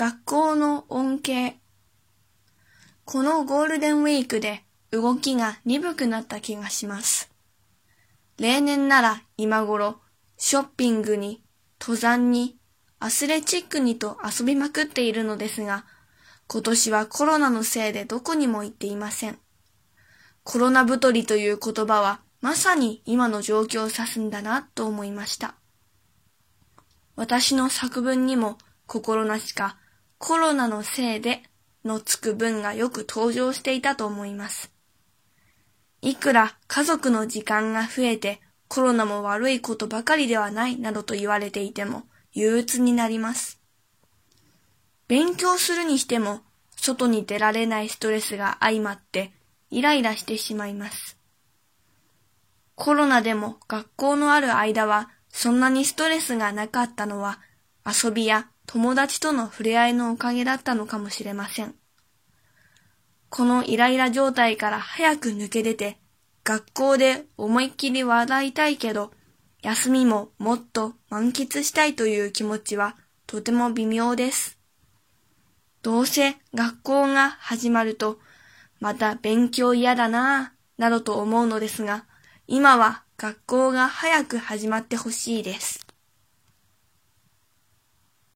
学校の恩恵。このゴールデンウィークで動きが鈍くなった気がします。例年なら今頃、ショッピングに、登山に、アスレチックにと遊びまくっているのですが、今年はコロナのせいでどこにも行っていません。コロナ太りという言葉はまさに今の状況を指すんだなと思いました。私の作文にも心なしかコロナのせいでのつく文がよく登場していたと思います。いくら家族の時間が増えてコロナも悪いことばかりではないなどと言われていても憂鬱になります。勉強するにしても外に出られないストレスが相まってイライラしてしまいます。コロナでも学校のある間はそんなにストレスがなかったのは遊びや友達との触れ合いのおかげだったのかもしれません。このイライラ状態から早く抜け出て、学校で思いっきり笑いたいけど、休みももっと満喫したいという気持ちはとても微妙です。どうせ学校が始まると、また勉強嫌だなぁ、などと思うのですが、今は学校が早く始まってほしいです。